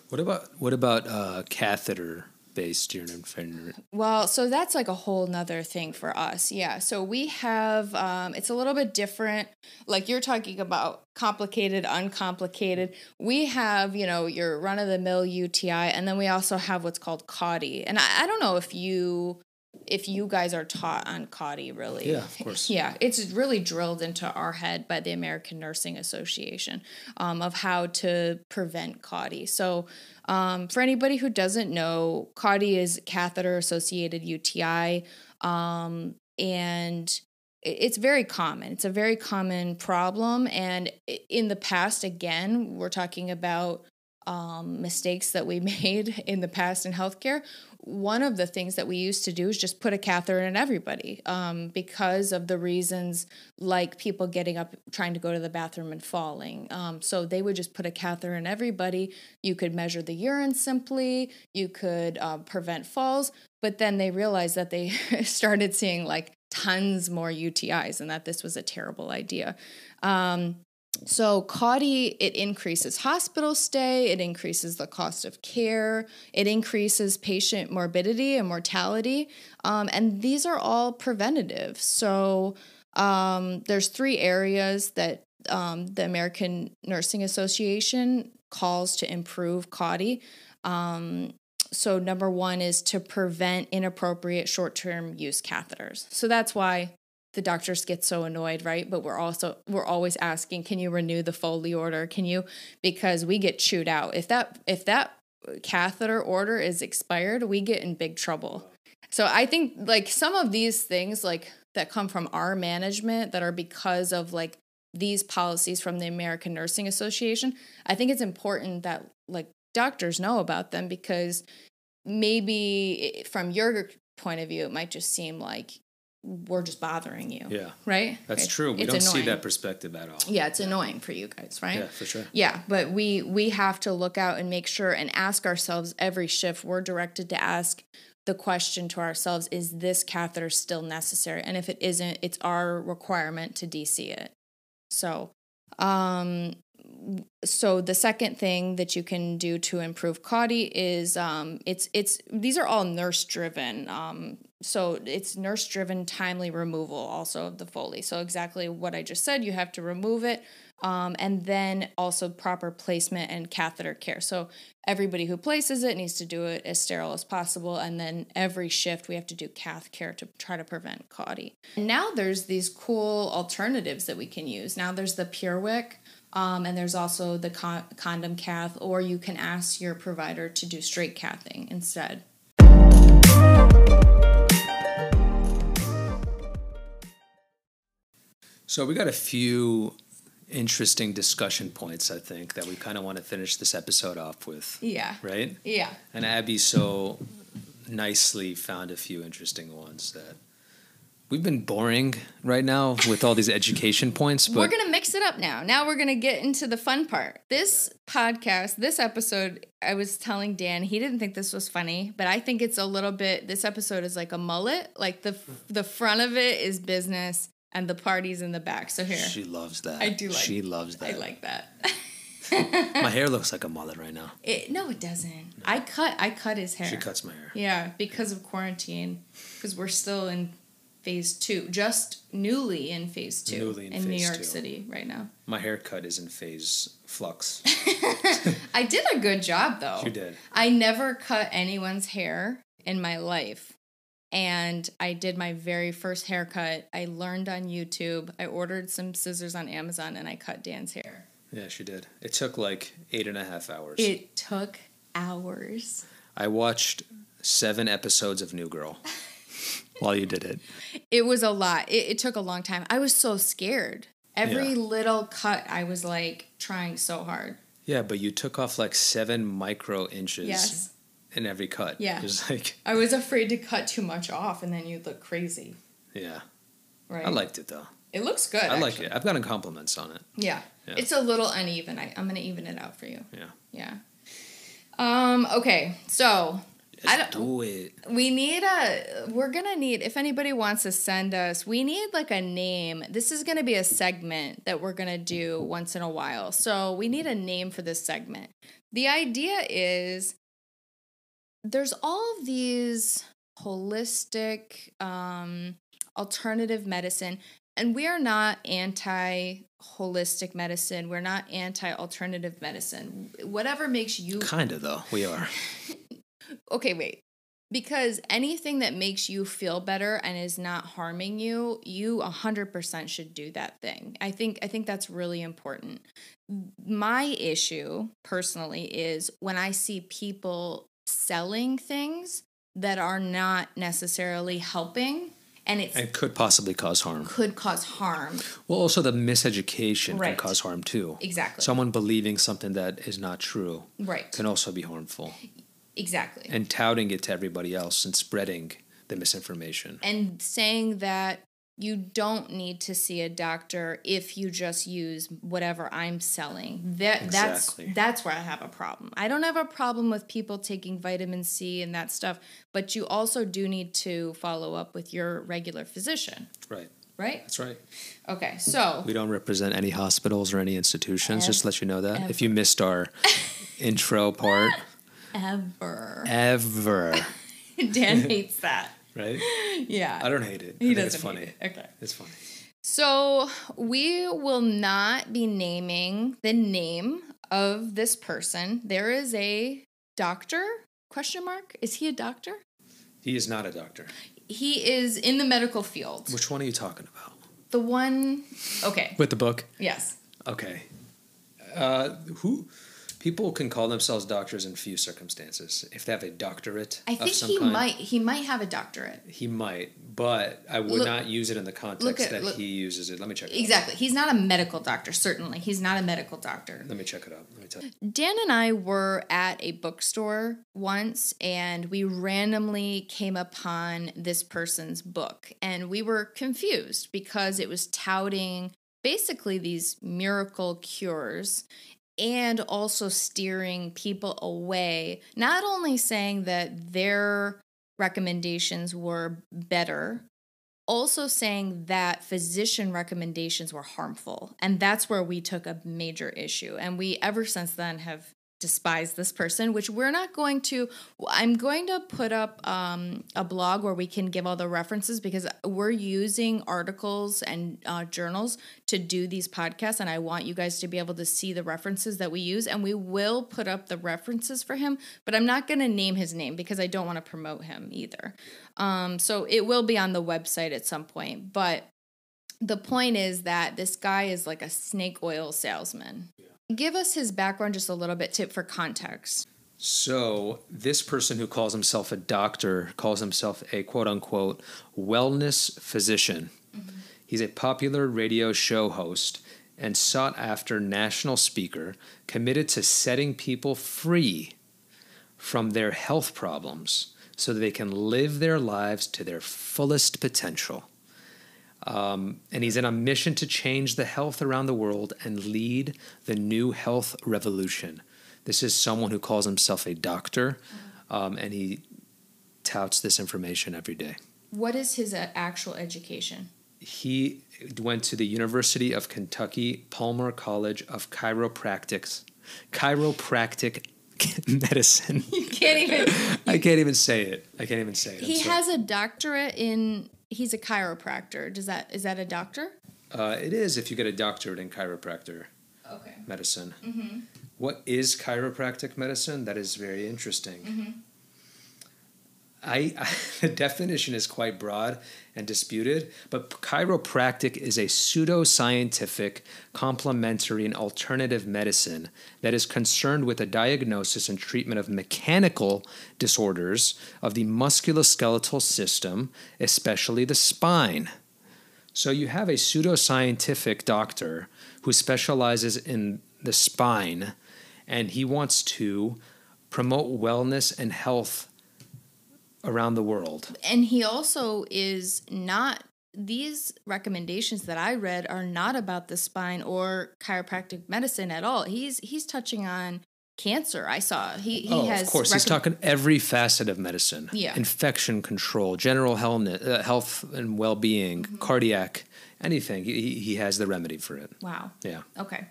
S2: What about what about uh, catheter based urine infection?
S3: Well, so that's like a whole nother thing for us. Yeah. So we have, um, it's a little bit different. Like you're talking about complicated, uncomplicated. We have, you know, your run of the mill UTI, and then we also have what's called CAUTI. And I, I don't know if you, if you guys are taught on CAUTI really.
S2: Yeah, of course.
S3: Yeah, it's really drilled into our head by the American Nursing Association um, of how to prevent CAUTI. So, um, for anybody who doesn't know, CAUTI is catheter associated UTI, um, and it's very common. It's a very common problem. And in the past, again, we're talking about um, mistakes that we made in the past in healthcare. One of the things that we used to do is just put a catheter in everybody um, because of the reasons like people getting up, trying to go to the bathroom and falling. Um, so they would just put a catheter in everybody. You could measure the urine simply, you could uh, prevent falls, but then they realized that they started seeing like tons more UTIs and that this was a terrible idea. Um, so CAUTI, it increases hospital stay, it increases the cost of care, it increases patient morbidity and mortality, um, and these are all preventative. So um, there's three areas that um, the American Nursing Association calls to improve CAUTI. Um, so number one is to prevent inappropriate short-term use catheters. So that's why the doctors get so annoyed, right? But we're also we're always asking, can you renew the Foley order? Can you because we get chewed out. If that if that catheter order is expired, we get in big trouble. So I think like some of these things like that come from our management that are because of like these policies from the American Nursing Association, I think it's important that like doctors know about them because maybe eh, from your point of view it might just seem like we're just bothering you.
S2: Yeah,
S3: Right?
S2: that's true. We
S3: it's
S2: don't see that perspective at all.
S3: Yeah, it's annoying for you guys, right?
S2: Yeah, for sure.
S3: Yeah, but we we have to look out and make sure and ask ourselves every shift. We're directed to ask the question to ourselves is this catheter still necessary? And if it isn't, it's our requirement to DC it. So, um, so the second thing that you can do to improve CAUTI is um, it's it's these are all nurse driven. Um, so it's nurse driven timely removal also of the Foley. So exactly what I just said, you have to remove it. Um, and then also proper placement and catheter care. So everybody who places it needs to do it as sterile as possible. And then every shift we have to do cath care to try to prevent CAUTI. Now there's these cool alternatives that we can use. Now there's the PureWick. Um, and there's also the con- condom cath, or you can ask your provider to do straight cathing instead.
S2: So we got a few interesting discussion points, I think, that we kind of want to finish this episode off with.
S3: Yeah.
S2: Right?
S3: Yeah.
S2: And Abby so nicely found a few interesting ones that we've been boring right now with all these education points, but
S3: we're going to mix it up now. Now we're going to get into the fun part. This podcast, this episode, I was telling Dan, he didn't think this was funny, but I think it's a little bit this episode is like a mullet. Like the the front of it is business and the party's in the back. So here.
S2: she loves that.
S3: I do like
S2: She loves that.
S3: I like that.
S2: My hair looks like a mullet right now.
S3: It, no, it doesn't. I cut I cut his hair.
S2: She cuts my hair.
S3: Yeah, because of quarantine, because we're still in phase two, just newly in phase two
S2: Newly in
S3: in, New York
S2: two.
S3: City right now.
S2: My haircut is in phase flux.
S3: I did a good job though.
S2: You did.
S3: I never cut anyone's hair in my life. And I did my very first haircut. I learned on YouTube. I ordered some scissors on Amazon and I cut Dan's hair.
S2: Yeah, she did. It took like eight and a half hours.
S3: It took hours.
S2: I watched seven episodes of New Girl while you did it.
S3: It was a lot. It, it took a long time. I was so scared. Every
S2: Yeah.
S3: little cut, I was like trying so hard.
S2: Yeah, but you took off like seven micro inches
S3: Yes.
S2: in every cut.
S3: Yeah.
S2: It was like,
S3: I was afraid to cut too much off and then you'd look crazy.
S2: yeah.
S3: Right.
S2: I liked it though.
S3: it looks good.
S2: I like it. I've gotten compliments on it.
S3: Yeah.
S2: Yeah.
S3: It's a little uneven. I, I'm gonna even it out for you.
S2: Yeah.
S3: Yeah. Um, okay, so I don't
S2: do it.
S3: we need a we're gonna need if anybody wants to send us, we need like a name. This is gonna be a segment that we're gonna do once in a while. So we need a name for this segment. The idea is there's all of these holistic um alternative medicine and we are not anti holistic medicine we're not anti alternative medicine whatever makes you
S2: Kind of though. We are.
S3: okay, wait. Because anything that makes you feel better and is not harming you, you 100% should do that thing. I think I think that's really important. My issue personally is when I see people selling things that are not necessarily helping and it
S2: And could possibly cause harm.
S3: could cause harm.
S2: Well, also the miseducation can cause harm too.
S3: Exactly.
S2: Someone believing something that is not true
S3: Right.
S2: can also be harmful.
S3: Exactly.
S2: And touting it to everybody else and spreading the misinformation.
S3: and saying that you don't need to see a doctor if you just use whatever I'm selling. That
S2: Exactly.
S3: that's that's where I have a problem. I don't have a problem with people taking vitamin C and that stuff, but you also do need to follow up with your regular physician,
S2: Right.
S3: right?
S2: That's right.
S3: Okay. So,
S2: We don't represent any hospitals or any institutions. just to let you know that. If you missed our intro part,
S3: ever
S2: ever.
S3: Dan hates that.
S2: Right?
S3: Yeah.
S2: I don't hate it.
S3: he
S2: I
S3: doesn't
S2: it's funny.
S3: it. Okay.
S2: It's funny.
S3: So we will not be naming the name of this person. There is a doctor? Question mark? Is he a doctor?
S2: He is not a doctor.
S3: He is in the medical field.
S2: Which one are you talking about?
S3: The one Okay.
S2: With the book?
S3: Yes.
S2: Okay. Uh, who? People can call themselves doctors in few circumstances. If they have a doctorate
S3: I think he
S2: kind,
S3: might he might have a doctorate.
S2: He might, but I would
S3: Look-
S2: not use it in the context
S3: at-
S2: that
S3: look-
S2: he uses it. Let me check. It out.
S3: Exactly. He's not a medical doctor, certainly. He's not a medical doctor.
S2: Let me check it out. Let me tell you.
S3: Dan and I were at a bookstore once and we randomly came upon this person's book and we were confused because it was touting basically these miracle cures and also steering people away, not only saying that their recommendations were better. Also, saying that physician recommendations were harmful. And that's where we took a major issue. And we, ever since then, have despise this person, which we're not going to. I'm going to put up um, a blog where we can give all the references because we're using articles and uh, journals to do these podcasts, and I want you guys to be able to see the references that we use, and we will put up the references for him, but I'm not going to name his name because I don't want to promote him either. Um, so it will be on the website at some point, but the point is that this guy is like a snake oil salesman. Give us his background just a little bit tip for context.
S2: So, this person who calls himself a doctor calls himself a quote unquote wellness physician. Mm-hmm. He's a popular radio show host and sought after national speaker committed to setting people free from their health problems so that they can live their lives to their fullest potential. Um, and he's in a mission to change the health around the world and lead the new health revolution. This is someone who calls himself a doctor, um, and he touts this information every day.
S3: What is his uh, actual education?
S2: He went to the University of Kentucky Palmer College of Chiropractics, chiropractic medicine.
S3: You can't even.
S2: I can't even say it. I can't even say it.
S3: He has a doctorate in he's a chiropractor. Does that is that a doctor?
S2: Uh, it is if you get a doctorate in chiropractor
S3: okay.
S2: medicine. Mm-hmm. What is chiropractic medicine? That is very interesting. Mm-hmm. I, I, the definition is quite broad and disputed, but chiropractic is a pseudoscientific, complementary, and alternative medicine that is concerned with the diagnosis and treatment of mechanical disorders of the musculoskeletal system, especially the spine. So you have a pseudoscientific doctor who specializes in the spine, and he wants to promote wellness and health around the world.
S3: And he also is not these recommendations that I read are not about the spine or chiropractic medicine at all. He's he's touching on cancer. I saw he he
S2: oh,
S3: has.
S2: Of course, rec- he's talking every facet of medicine.
S3: Yeah,
S2: infection control, general health, uh, health and well being, mm-hmm. cardiac, anything. He he has the remedy for it.
S3: Wow.
S2: Yeah.
S3: Okay.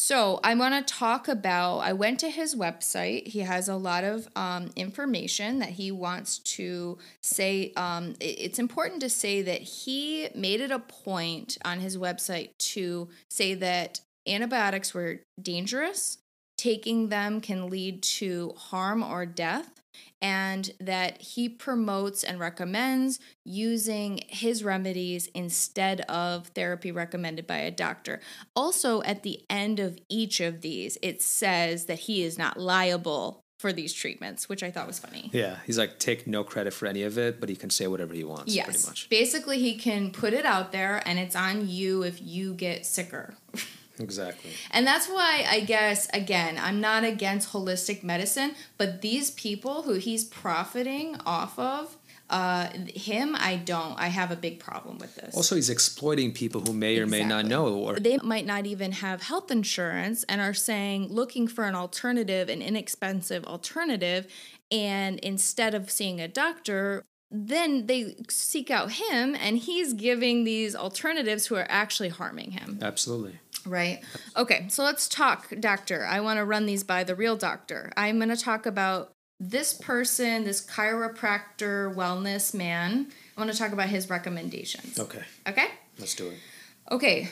S3: So I want to talk about. I went to his website. He has a lot of um, information that he wants to say. Um, it's important to say that he made it a point on his website to say that antibiotics were dangerous. Taking them can lead to harm or death and that he promotes and recommends using his remedies instead of therapy recommended by a doctor. Also, at the end of each of these, it says that he is not liable for these treatments, which I thought was funny.
S2: Yeah, he's like take no credit for any of it, but he can say whatever he wants.
S3: Yes,
S2: pretty much.
S3: Basically, he can put it out there, and it's on you if you get sicker.
S2: Exactly.
S3: And that's why I guess, again, I'm not against holistic medicine, but these people who he's profiting off of, uh, him, I don't. I have a big problem with this.
S2: Also, he's exploiting people who may or may not know, or
S3: they might not even have health insurance and are saying looking for an alternative, an inexpensive alternative, and instead of seeing a doctor, then they seek out him, and he's giving these alternatives who are actually harming him.
S2: Absolutely.
S3: Right. Okay, so let's talk, doctor. I want to run these by the real doctor. I'm going to talk about this person, this chiropractor wellness man. I want to talk about his recommendations.
S2: Okay.
S3: Okay?
S2: Let's do it.
S3: Okay.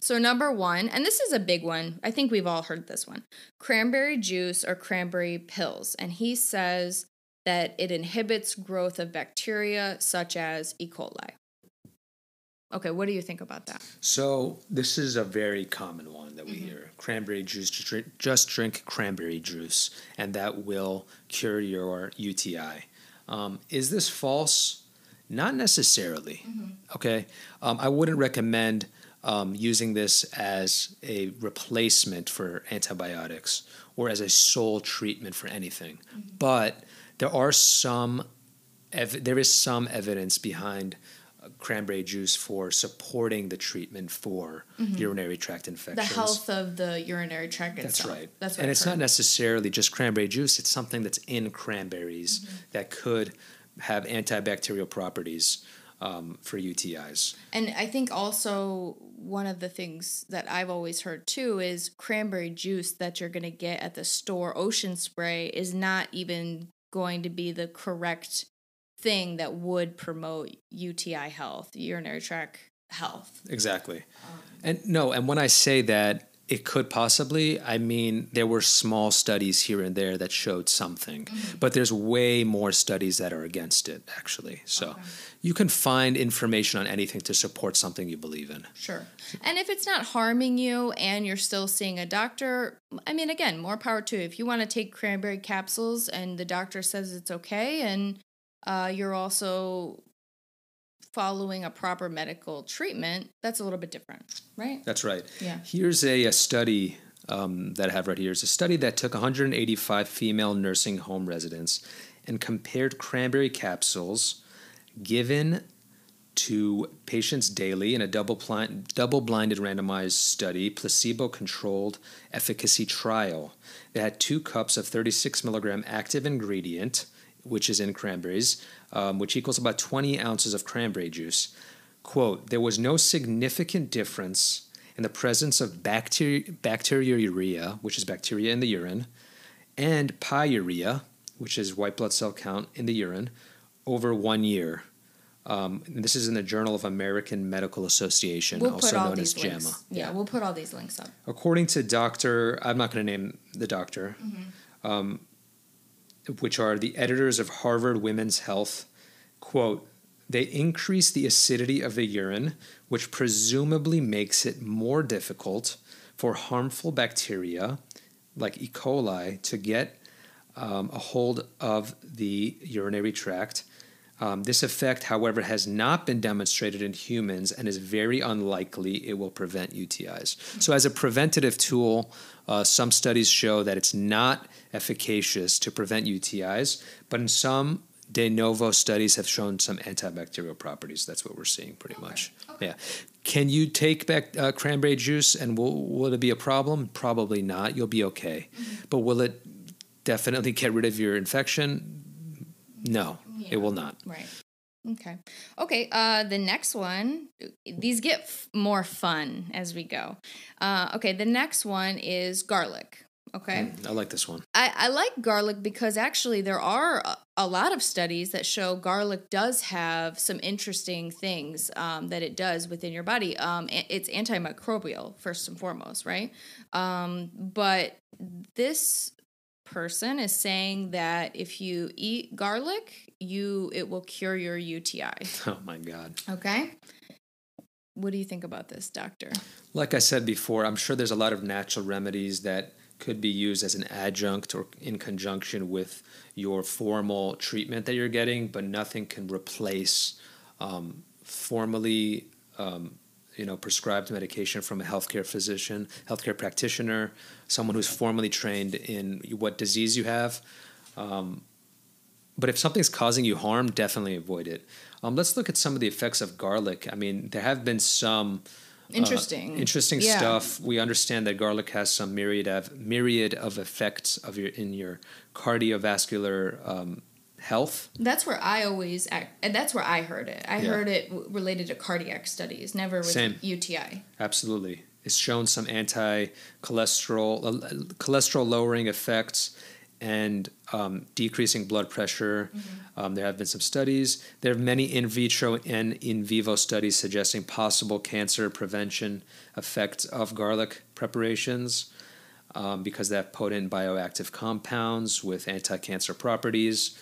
S3: So, number one, and this is a big one. I think we've all heard this one cranberry juice or cranberry pills. And he says that it inhibits growth of bacteria such as E. coli. Okay, what do you think about that?
S2: So this is a very common one that we mm-hmm. hear: cranberry juice. Just drink, just drink, cranberry juice, and that will cure your UTI. Um, is this false? Not necessarily. Mm-hmm. Okay, um, I wouldn't recommend um, using this as a replacement for antibiotics or as a sole treatment for anything. Mm-hmm. But there are some. Ev- there is some evidence behind cranberry juice for supporting the treatment for mm-hmm. urinary tract infections.
S3: The health of the urinary tract
S2: That's
S3: itself.
S2: right.
S3: That's
S2: and
S3: I've
S2: it's
S3: heard.
S2: not necessarily just cranberry juice. It's something that's in cranberries mm-hmm. that could have antibacterial properties um, for UTIs.
S3: And I think also one of the things that I've always heard too is cranberry juice that you're going to get at the store, ocean spray, is not even going to be the correct thing that would promote UTI health, urinary tract health.
S2: Exactly. Um, and no, and when I say that, it could possibly, I mean, there were small studies here and there that showed something,
S3: Mm-hmm.
S2: but there's way more studies that are against it, actually. So you can find information on anything to support something you believe in.
S3: Sure. And if it's not harming you and you're still seeing a doctor, I mean, again, more power to you. If you want to take cranberry capsules and the doctor says it's okay and uh, you're also following a proper medical treatment, that's a little bit different, right?
S2: That's right.
S3: Yeah.
S2: Here's a, a study um, that I have right here. It's a study that took 185 female nursing home residents and compared cranberry capsules given to patients daily in a double blind, double blinded randomized study, placebo controlled efficacy trial. They had two cups of 36 milligram active ingredient, which is in cranberries, um, which equals about 20 ounces of cranberry juice. Quote, there was no significant difference in the presence of bacteria, bacteriuria, which is bacteria in the urine, and pyuria, which is white blood cell count in the urine, over one year. Um, this is in the Journal of American Medical Association,
S3: We'll
S2: also known as JAMA.
S3: links. Yeah, we'll put all these links up.
S2: According to Dr. I'm not going to name the doctor, um, which are the editors of Harvard Women's Health, quote, they increase the acidity of the urine, which presumably makes it more difficult for harmful bacteria like E. coli to get um, a hold of the urinary tract. Um, this effect, however, has not been demonstrated in humans and is very unlikely it will prevent UTIs. So, as a preventative tool, uh, some studies show that it's not efficacious to prevent UTIs, but in some de novo studies have shown some antibacterial properties. That's what we're seeing pretty much. Yeah. Can you take back uh, cranberry juice and will, will it be a problem? Probably not. You'll be okay. But will it definitely get rid of your infection? No, it will not.
S3: Right. Okay. Okay. Uh, the next one, these get f- more fun as we go. Uh, okay. The next one is garlic. Okay.
S2: I like this one.
S3: I, I like garlic because actually there are a, a lot of studies that show garlic does have some interesting things um, that it does within your body. Um, it's antimicrobial first and foremost, right? Um, but this person is saying that if you eat garlic, you it will cure your UTI.
S2: Oh my God.
S3: Okay. What do you think about this, doctor?
S2: Like I said before, I'm sure there's a lot of natural remedies that could be used as an adjunct or in conjunction with your formal treatment that you're getting, but nothing can replace um, formally, um, you know, prescribed medication from a healthcare physician, healthcare practitioner, someone who's formally trained in what disease you have. Um, but if something's causing you harm, definitely avoid it. Um, let's look at some of the effects of garlic. I mean, there have been some uh,
S3: Interesting.
S2: interesting
S3: Yeah.
S2: stuff. We understand that garlic has some myriad of myriad of effects of your in your cardiovascular um, health.
S3: That's where I always act, and that's where I heard it. I
S2: Yeah.
S3: heard it w- related to cardiac studies, never with
S2: Same.
S3: UTI.
S2: Absolutely, it's shown some anti-cholesterol uh, cholesterol lowering effects and um, decreasing blood pressure. Um, there have been some studies. There are many in vitro and in vivo studies suggesting possible cancer prevention effects of garlic preparations um, because they have potent bioactive compounds with anti-cancer properties,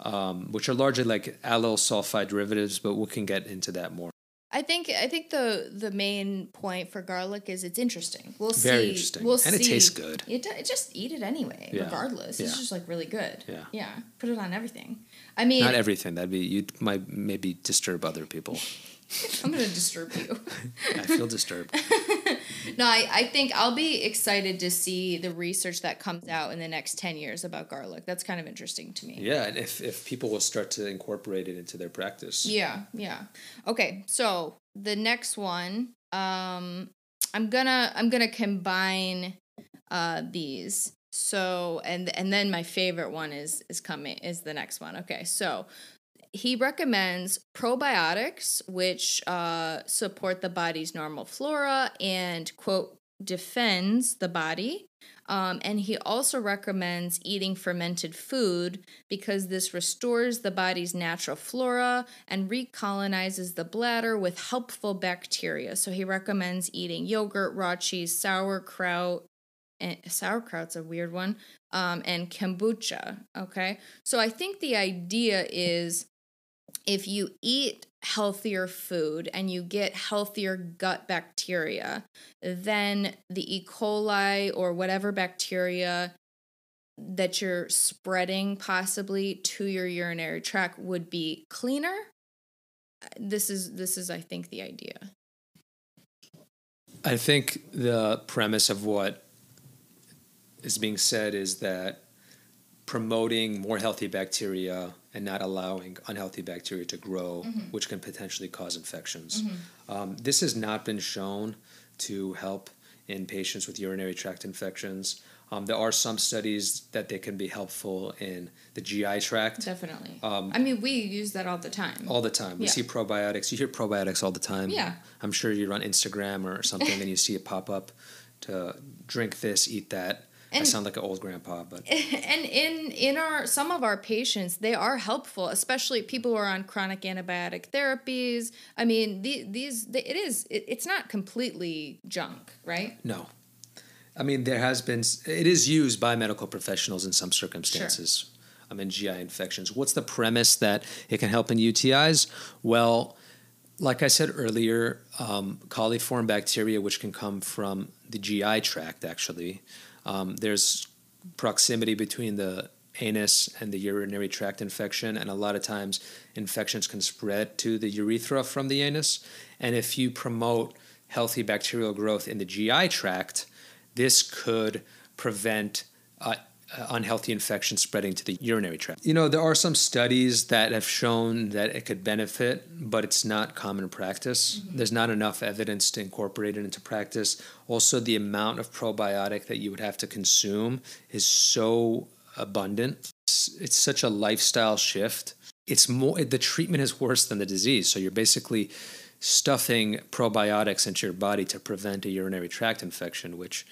S2: um, which are largely like allyl sulfide derivatives, but we can get into that more.
S3: I think I think the the main point for garlic is it's interesting. We'll see.
S2: Very interesting.
S3: We'll
S2: And it tastes good.
S3: It, do- just eat it anyway,
S2: Yeah.
S3: regardless. It's just like really good.
S2: Yeah.
S3: Yeah. Put it on everything. I mean,
S2: Not everything. That'd be you might maybe disturb other people.
S3: I'm gonna disturb you.
S2: I feel disturbed.
S3: no, I, I think I'll be excited to see the research that comes out in the next ten years about garlic. That's kind of interesting to me.
S2: Yeah, and if if people will start to incorporate it into their practice.
S3: Yeah, yeah. Okay, so the next one, um, I'm gonna I'm gonna combine uh these. So and and then my favorite one is is coming is the next one. Okay, so he recommends probiotics, which uh, support the body's normal flora and, quote, defends the body. Um, and he also recommends eating fermented food because this restores the body's natural flora and recolonizes the bladder with helpful bacteria. So he recommends eating yogurt, raw cheese, sauerkraut. And sauerkraut's a weird one. Um, and kombucha. Okay. So I think the idea is if you eat healthier food and you get healthier gut bacteria, then the E. coli or whatever bacteria that you're spreading possibly to your urinary tract would be cleaner. This is this is I think the idea.
S2: I think the premise of what is being said is that promoting more healthy bacteria and not allowing unhealthy bacteria to grow, mm-hmm. which can potentially cause infections. Mm-hmm. Um, this has not been shown to help in patients with urinary tract infections. Um, there are some studies that they can be helpful in the GI tract.
S3: Definitely. Um, I mean, we use that all the time.
S2: All the time. We yeah. see probiotics. You hear probiotics all the time.
S3: Yeah.
S2: I'm sure you're on Instagram or something and you see it pop up to drink this, eat that. And, I sound like an old grandpa, but
S3: and in in our some of our patients, they are helpful, especially people who are on chronic antibiotic therapies. I mean, the, these the, it is it, it's not completely junk, right?
S2: No, I mean there has been it is used by medical professionals in some circumstances. Sure. Um, in GI infections. What's the premise that it can help in UTIs? Well, like I said earlier, um, coliform bacteria, which can come from the GI tract, actually, um, there's proximity between the anus and the urinary tract infection, and a lot of times infections can spread to the urethra from the anus. And if you promote healthy bacterial growth in the GI tract, this could prevent uh, unhealthy infection spreading to the urinary tract. You know, there are some studies that have shown that it could benefit, but it's not common practice. Mm-hmm. There's not enough evidence to incorporate it into practice. Also, the amount of probiotic that you would have to consume is so abundant. It's, it's such a lifestyle shift. It's more the treatment is worse than the disease. So you're basically stuffing probiotics into your body to prevent a urinary tract infection, which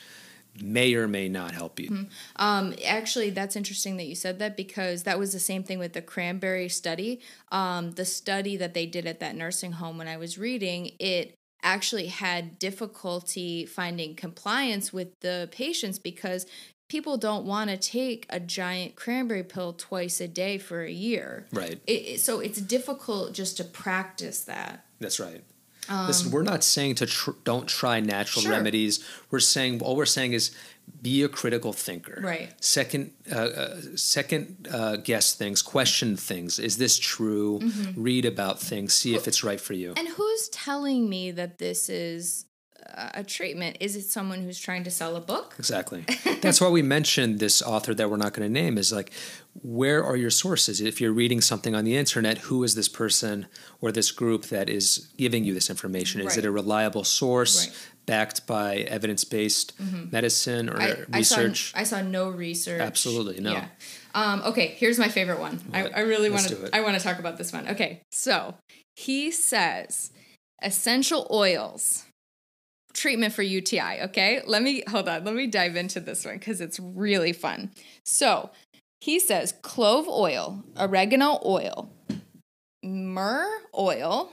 S2: may or may not help you. Mm-hmm.
S3: Um, actually, that's interesting that you said that because that was the same thing with the cranberry study. Um, the study that they did at that nursing home when I was reading, it actually had difficulty finding compliance with the patients because people don't want to take a giant cranberry pill twice a day for a year.
S2: Right.
S3: It, so it's difficult just to practice that.
S2: That's right. Um, Listen, we're not saying to tr- don't try natural sure. remedies. We're saying all we're saying is be a critical thinker.
S3: Right.
S2: Second, uh, uh, second uh, guess things, question things. Is this true? Mm-hmm. Read about things. See if it's right for you.
S3: And who's telling me that this is a treatment? Is it someone who's trying to sell a book?
S2: Exactly. That's why we mentioned this author that we're not going to name is like, where are your sources? If you're reading something on the internet, who is this person or this group that is giving you this information? Is right. it a reliable source? Right. Backed by evidence based mm-hmm. medicine or I, research?
S3: I saw, I saw, no research.
S2: Absolutely no.
S3: Yeah. Um, okay, here's my favorite one. I, I, really want to. I want to talk about this one. Okay, so he says essential oils treatment for UTI, okay? Let me hold on. Let me dive into this one cuz it's really fun. So, he says clove oil, oregano oil, myrrh oil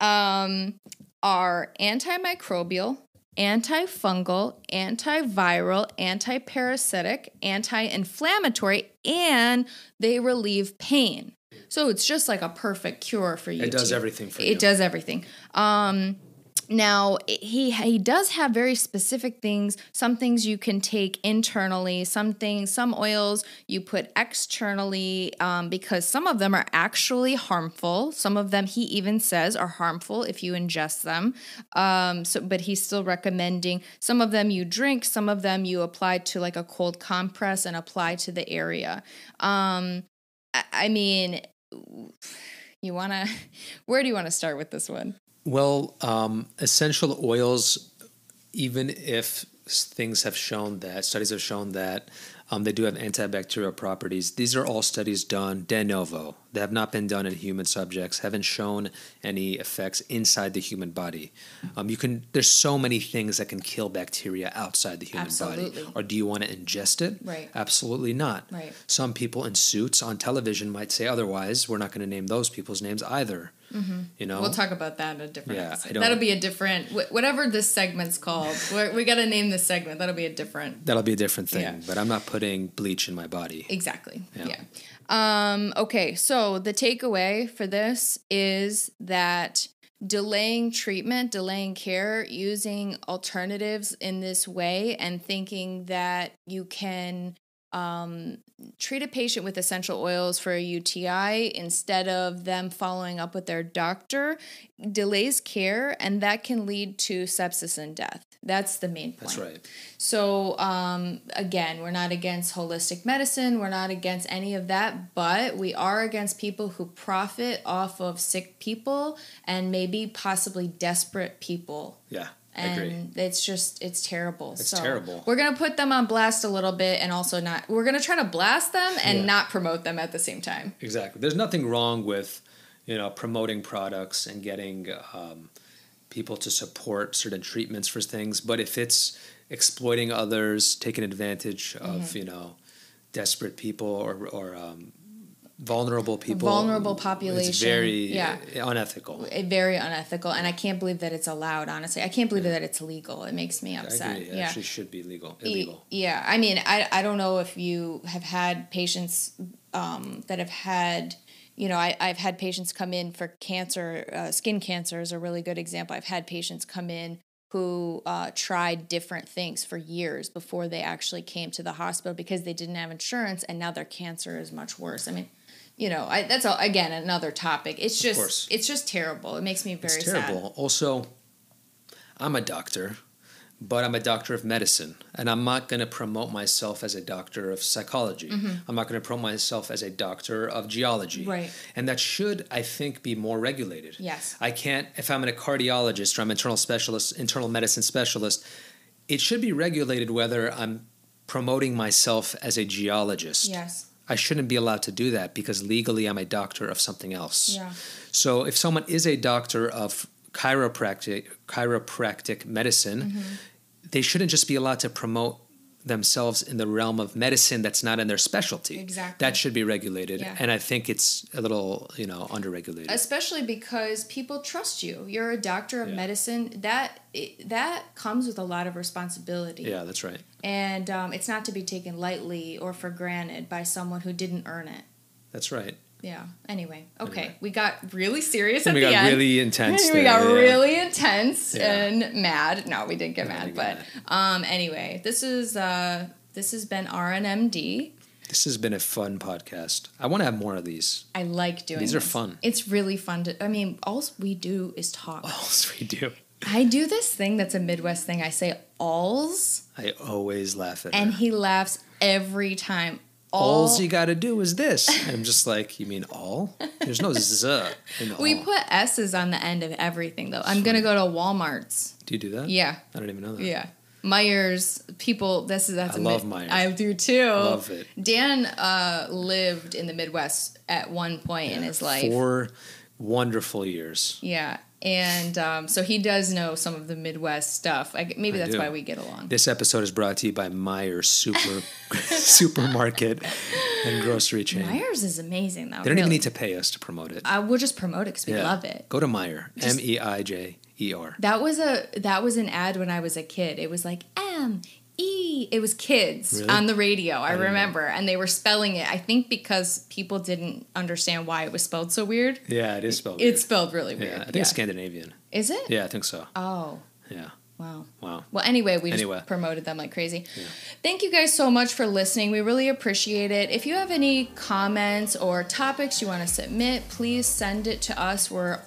S3: um, are antimicrobial, antifungal, antiviral, antiparasitic, anti-inflammatory, and they relieve pain. So it's just like a perfect cure for you.
S2: It does everything for
S3: it
S2: you.
S3: It does everything. Um, now he he does have very specific things. Some things you can take internally. Some things, some oils you put externally um, because some of them are actually harmful. Some of them he even says are harmful if you ingest them. Um, so, but he's still recommending some of them you drink. Some of them you apply to like a cold compress and apply to the area. Um, I, I mean, you want to. Where do you want to start with this one?
S2: Well, um, essential oils, even if things have shown that studies have shown that um, they do have antibacterial properties. These are all studies done de novo. They have not been done in human subjects. Haven't shown any effects inside the human body. Um, you can. There's so many things that can kill bacteria outside the human
S3: Absolutely.
S2: body. Or do you want to ingest it?
S3: Right.
S2: Absolutely not.
S3: Right.
S2: Some people in suits on television might say otherwise. We're not going to name those people's names either. You know.
S3: We'll talk about that in a different
S2: Yeah,
S3: episode. That'll be a different, whatever this segment's called. We got to name this segment. That'll be a different.
S2: That'll be a different thing.
S3: Yeah.
S2: But I'm not putting bleach in my body.
S3: Exactly.
S2: Yeah.
S3: Yeah. Um, okay. So the takeaway for this is that delaying treatment, delaying care, using alternatives in this way, and thinking that you can um, treat a patient with essential oils for a UTI instead of them following up with their doctor delays care, and that can lead to sepsis and death. That's the main point.
S2: That's right.
S3: So, um, again, we're not against holistic medicine. We're not against any of that, but we are against people who profit off of sick people and maybe possibly desperate people.
S2: Yeah.
S3: And it's just, it's terrible.
S2: It's
S3: so
S2: terrible.
S3: We're going to put them on blast a little bit and also not, we're going to try to blast them and
S2: Yeah.
S3: not promote them at the same time.
S2: Exactly. There's nothing wrong with, you know, promoting products and getting um, people to support certain treatments for things. But if it's exploiting others, taking advantage of,
S3: Mm-hmm.
S2: you know, desperate people or, or um, vulnerable people,
S3: vulnerable population it's
S2: very
S3: yeah.
S2: unethical.
S3: Very unethical. And I can't believe that it's allowed, honestly. I can't believe that it's legal It makes me upset.
S2: It
S3: yeah.
S2: actually should be legal. Illegal.
S3: Yeah, I mean, I, I don't know if you have had patients um, that have had, you know, I, I've had patients come in for cancer. Uh, skin cancer is a really good example. I've had patients come in who uh, tried different things for years before they actually came to the hospital because they didn't have insurance, and now their cancer is much worse. I mean, you know, I, that's all, again another topic. It's just, it's just terrible. It makes me very
S2: It's terrible. Also, I'm a doctor, but I'm a doctor of medicine, and I'm not going to promote myself as a doctor of psychology. I'm not going to promote myself as a doctor of geology.
S3: Mm-hmm. Right.
S2: And that should, I think, be more regulated.
S3: Yes.
S2: I can't, if I'm a cardiologist or I'm an internal specialist, internal medicine specialist, it should be regulated whether I'm promoting myself as a geologist.
S3: Yes.
S2: I shouldn't be allowed to do that because legally I'm a doctor of something else.
S3: Yeah.
S2: So if someone is a doctor of chiropractic chiropractic medicine,
S3: Mm-hmm.
S2: they shouldn't just be allowed to promote themselves in the realm of medicine that's not in their specialty.
S3: Exactly.
S2: That should be regulated.
S3: Yeah.
S2: And I think it's a little, you know, underregulated.
S3: especially because people trust you you're a doctor of
S2: Yeah.
S3: medicine that that comes with a lot of responsibility
S2: yeah, that's right.
S3: and um, it's not to be taken lightly or for granted by someone who didn't earn it
S2: That's right.
S3: Yeah anyway okay
S2: Anyway.
S3: we got really serious
S2: And
S3: at
S2: we
S3: the
S2: got
S3: end
S2: really intense.
S3: we
S2: there,
S3: got
S2: yeah.
S3: really intense
S2: Yeah.
S3: and mad no we didn't get
S2: we
S3: mad but
S2: get
S3: um anyway this is uh this has been rnmd
S2: This has been a fun podcast. I want to have more of these.
S3: i like doing
S2: These are fun.
S3: it's really fun to i mean all we do is talk
S2: Oh, we do.
S3: I do this thing that's a Midwest thing. I say alls,
S2: I always laugh at
S3: and
S2: her.
S3: he laughs every time. All
S2: All you got to do is this. And I'm just like, you mean all? There's no z in all.
S3: we put S's on the end of everything, though. I'm gonna go to Walmart's.
S2: do you do that?
S3: Yeah,
S2: I don't even know that.
S3: yeah. Meijer's people. This is that's
S2: I
S3: a
S2: love Meijer's.
S3: I do too.
S2: Love it.
S3: Dan uh, lived in the Midwest at one point in his life.
S2: Four wonderful years.
S3: Yeah, and um, so he does know some of the Midwest stuff. I, maybe
S2: I
S3: that's
S2: do.
S3: why we get along.
S2: This episode is brought to you by Meijer's Super Supermarket and Grocery Chain.
S3: Meijer's is amazing, though.
S2: They don't even need to pay us to promote it.
S3: We'll just promote it because we love it.
S2: Go to
S3: Meijer.
S2: M E I J E R.
S3: That was a that was an ad when I was a kid. It was like M E. It was kids
S2: Really?
S3: on the radio. I,
S2: know.
S3: remember, and they were spelling it. I think because people didn't understand why it was spelled so weird.
S2: Yeah, it is spelled.
S3: It's
S2: weird.
S3: spelled really weird.
S2: Yeah, I think it's Scandinavian.
S3: Is it?
S2: Yeah, I think so.
S3: Oh
S2: Yeah.
S3: wow.
S2: Wow.
S3: Well, anyway, we just promoted them like crazy. Thank you guys so much for listening. We really appreciate it. If you have any comments or topics you want to submit, please send it to us. We're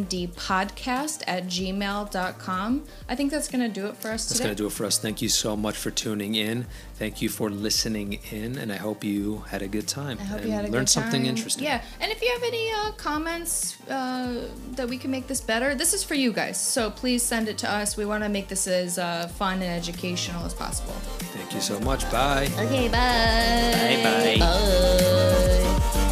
S3: rnmdpodcast at gmail.com. I think that's going to do it for us today.
S2: That's
S3: today.
S2: going to do it for us. Thank you so much for tuning in. Thank you for listening in, and I hope you had a good time.
S3: I hope
S2: and
S3: you had a
S2: learned
S3: good
S2: something interesting.
S3: Yeah, and if you have any uh, comments uh, that we can make this better, this is for you guys. So please send it to us. We want to make this as uh, fun and educational as possible.
S2: Thank you so much. Bye.
S3: Okay, bye.
S4: Bye bye.
S3: Bye.